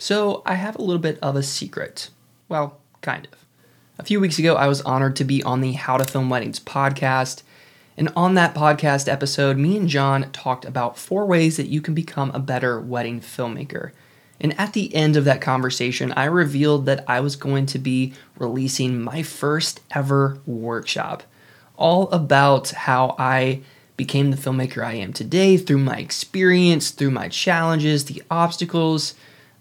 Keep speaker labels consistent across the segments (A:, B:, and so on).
A: So, I have a little bit of a secret. Well, kind of. A few weeks ago, I was honored to be on the How to Film Weddings podcast. And on that podcast episode, me and John talked about four ways that you can become a better wedding filmmaker. And at the end of that conversation, I revealed that I was going to be releasing my first ever workshop, all about how I became the filmmaker I am today through my experience, through my challenges, the obstacles,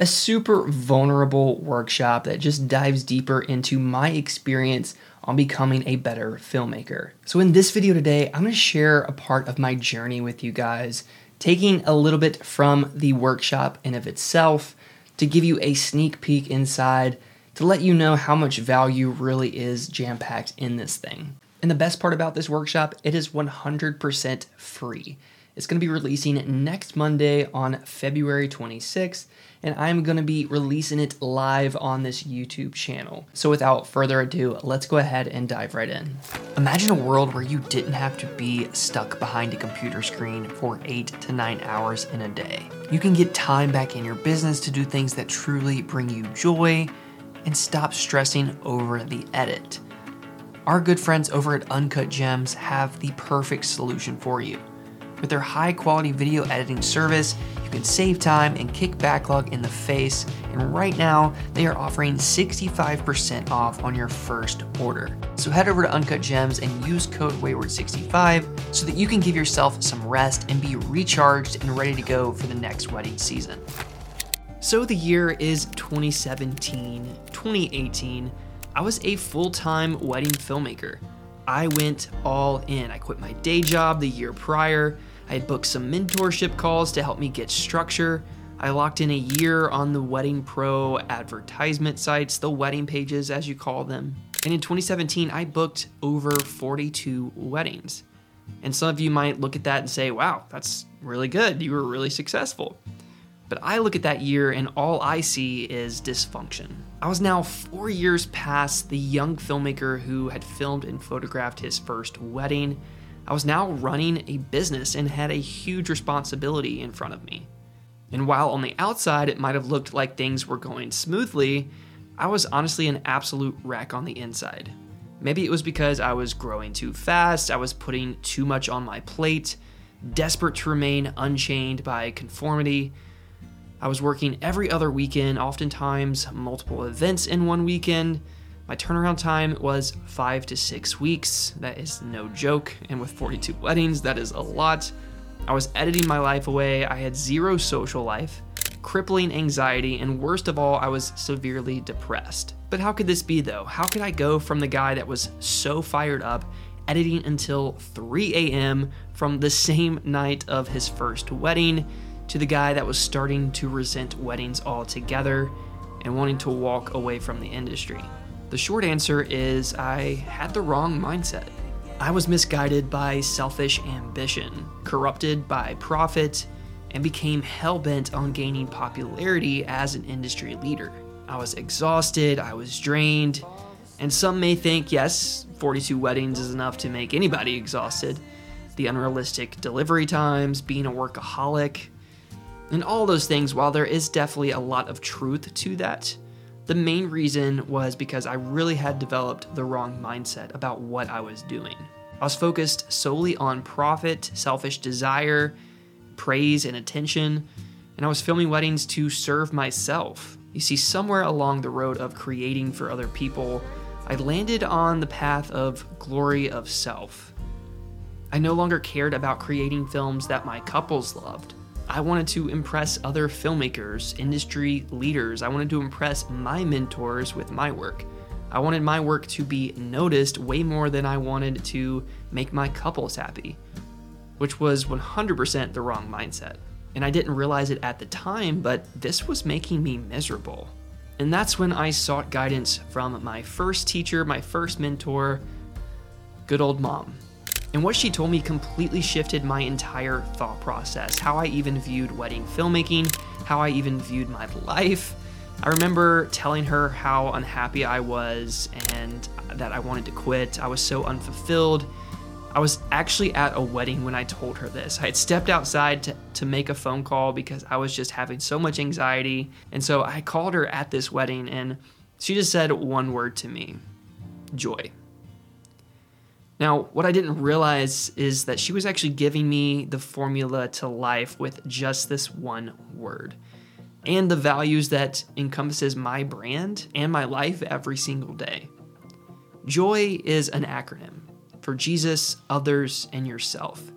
A: a super vulnerable workshop that just dives deeper into my experience on becoming a better filmmaker. So, in this video today, I'm gonna share a part of my journey with you guys, taking a little bit from the workshop in of itself to give you a sneak peek inside to let you know how much value really is jam packed in this thing. And the best part about this workshop, it is 100% free. It's going to be releasing next Monday on February 26th, and I'm going to be releasing it live on this YouTube channel. So without further ado, let's go ahead and dive right in. Imagine a world where you didn't have to be stuck behind a computer screen for eight to nine hours in a day. You can get time back in your business to do things that truly bring you joy and stop stressing over the edit. Our good friends over at Uncut Gems have the perfect solution for you. With their high quality video editing service, you can save time and kick backlog in the face. And right now, they are offering 65% off on your first order. So head over to Uncut Gems and use code Wayward65 so that you can give yourself some rest and be recharged and ready to go for the next wedding season. So the year is 2017, 2018. I was a full time wedding filmmaker. I went all in. I quit my day job the year prior. I had booked some mentorship calls to help me get structure. I locked in a year on the Wedding Pro advertisement sites, the wedding pages as you call them. And in 2017, I booked over 42 weddings. And some of you might look at that and say, wow, that's really good. You were really successful. But I look at that year and all I see is dysfunction. I was now four years past the young filmmaker who had filmed and photographed his first wedding I was now running a business and had a huge responsibility in front of me. And while on the outside it might have looked like things were going smoothly, I was honestly an absolute wreck on the inside. Maybe it was because I was growing too fast, I was putting too much on my plate, desperate to remain unchained by conformity. I was working every other weekend, oftentimes multiple events in one weekend my turnaround time was five to six weeks. That is no joke. And with 42 weddings, that is a lot. I was editing my life away. I had zero social life, crippling anxiety, and worst of all, I was severely depressed. But how could this be though? How could I go from the guy that was so fired up, editing until 3 a.m. from the same night of his first wedding, to the guy that was starting to resent weddings altogether and wanting to walk away from the industry? The short answer is I had the wrong mindset. I was misguided by selfish ambition, corrupted by profit, and became hell bent on gaining popularity as an industry leader. I was exhausted, I was drained, and some may think, yes, 42 weddings is enough to make anybody exhausted. The unrealistic delivery times, being a workaholic, and all those things, while there is definitely a lot of truth to that, the main reason was because I really had developed the wrong mindset about what I was doing. I was focused solely on profit, selfish desire, praise, and attention, and I was filming weddings to serve myself. You see, somewhere along the road of creating for other people, I landed on the path of glory of self. I no longer cared about creating films that my couples loved. I wanted to impress other filmmakers, industry leaders. I wanted to impress my mentors with my work. I wanted my work to be noticed way more than I wanted to make my couples happy, which was 100% the wrong mindset. And I didn't realize it at the time, but this was making me miserable. And that's when I sought guidance from my first teacher, my first mentor, good old mom. And what she told me completely shifted my entire thought process, how I even viewed wedding filmmaking, how I even viewed my life. I remember telling her how unhappy I was and that I wanted to quit. I was so unfulfilled. I was actually at a wedding when I told her this. I had stepped outside to, to make a phone call because I was just having so much anxiety. And so I called her at this wedding and she just said one word to me joy. Now, what I didn't realize is that she was actually giving me the formula to life with just this one word and the values that encompasses my brand and my life every single day. Joy is an acronym for Jesus, others, and yourself.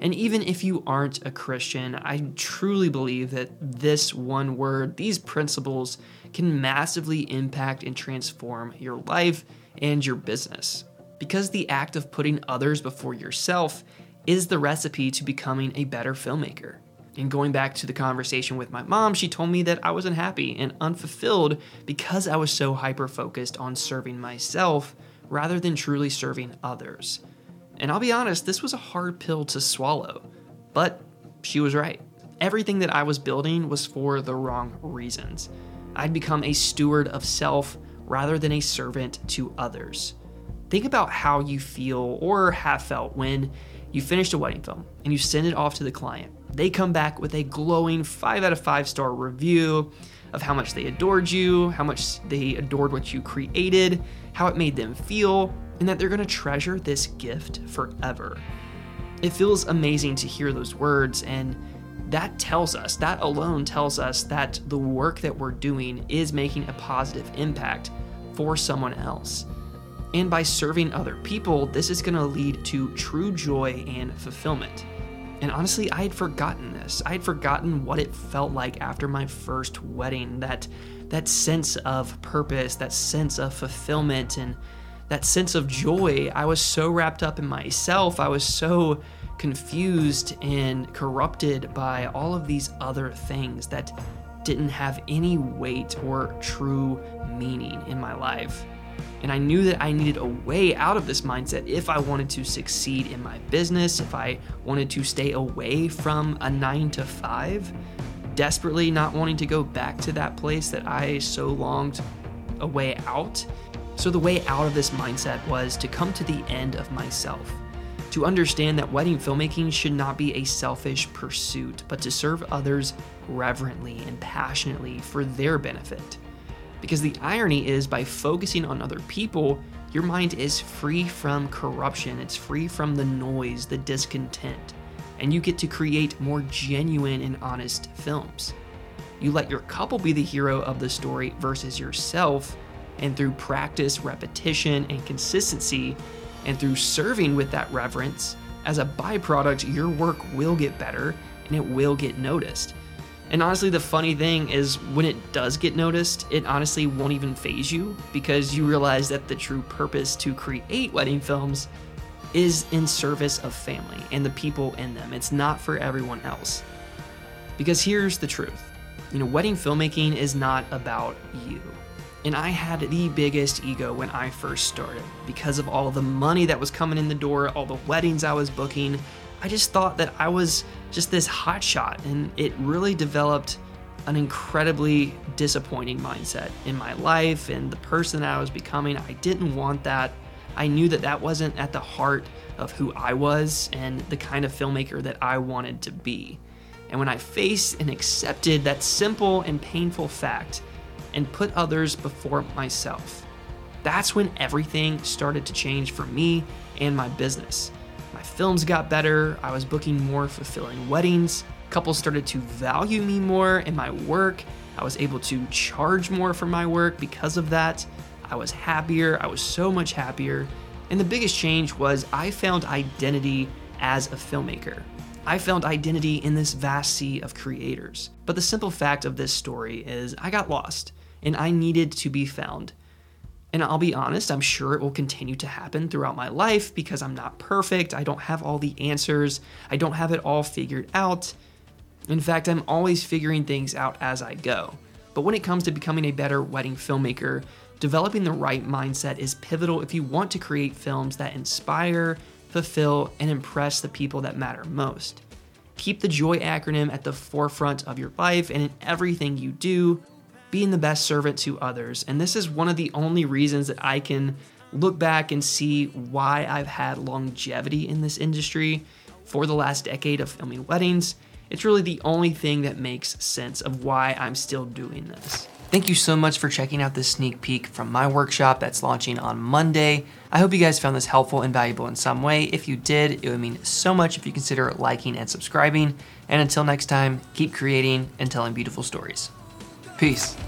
A: And even if you aren't a Christian, I truly believe that this one word, these principles, can massively impact and transform your life and your business. Because the act of putting others before yourself is the recipe to becoming a better filmmaker. And going back to the conversation with my mom, she told me that I was unhappy and unfulfilled because I was so hyper focused on serving myself rather than truly serving others. And I'll be honest, this was a hard pill to swallow, but she was right. Everything that I was building was for the wrong reasons. I'd become a steward of self rather than a servant to others. Think about how you feel or have felt when you finished a wedding film and you send it off to the client. They come back with a glowing 5 out of 5 star review of how much they adored you, how much they adored what you created, how it made them feel, and that they're going to treasure this gift forever. It feels amazing to hear those words, and that tells us, that alone tells us that the work that we're doing is making a positive impact for someone else. And by serving other people, this is going to lead to true joy and fulfillment. And honestly, I had forgotten this. I had forgotten what it felt like after my first wedding. That that sense of purpose, that sense of fulfillment and that sense of joy. I was so wrapped up in myself. I was so confused and corrupted by all of these other things that didn't have any weight or true meaning in my life. And I knew that I needed a way out of this mindset if I wanted to succeed in my business, if I wanted to stay away from a nine to five, desperately not wanting to go back to that place that I so longed a way out. So, the way out of this mindset was to come to the end of myself, to understand that wedding filmmaking should not be a selfish pursuit, but to serve others reverently and passionately for their benefit. Because the irony is, by focusing on other people, your mind is free from corruption, it's free from the noise, the discontent, and you get to create more genuine and honest films. You let your couple be the hero of the story versus yourself, and through practice, repetition, and consistency, and through serving with that reverence, as a byproduct, your work will get better and it will get noticed. And honestly, the funny thing is when it does get noticed, it honestly won't even phase you because you realize that the true purpose to create wedding films is in service of family and the people in them. It's not for everyone else. Because here's the truth you know, wedding filmmaking is not about you. And I had the biggest ego when I first started because of all the money that was coming in the door, all the weddings I was booking, I just thought that I was just this hot shot, and it really developed an incredibly disappointing mindset in my life and the person I was becoming. I didn't want that. I knew that that wasn't at the heart of who I was and the kind of filmmaker that I wanted to be. And when I faced and accepted that simple and painful fact and put others before myself, that's when everything started to change for me and my business. My films got better, I was booking more fulfilling weddings, couples started to value me more in my work, I was able to charge more for my work because of that. I was happier, I was so much happier. And the biggest change was I found identity as a filmmaker. I found identity in this vast sea of creators. But the simple fact of this story is I got lost and I needed to be found. And I'll be honest, I'm sure it will continue to happen throughout my life because I'm not perfect. I don't have all the answers. I don't have it all figured out. In fact, I'm always figuring things out as I go. But when it comes to becoming a better wedding filmmaker, developing the right mindset is pivotal if you want to create films that inspire, fulfill, and impress the people that matter most. Keep the JOY acronym at the forefront of your life and in everything you do being the best servant to others. And this is one of the only reasons that I can look back and see why I've had longevity in this industry for the last decade of filming weddings, it's really the only thing that makes sense of why I'm still doing this. Thank you so much for checking out this sneak peek from my workshop that's launching on Monday. I hope you guys found this helpful and valuable in some way. If you did, it would mean so much if you consider liking and subscribing. And until next time, keep creating and telling beautiful stories. Peace.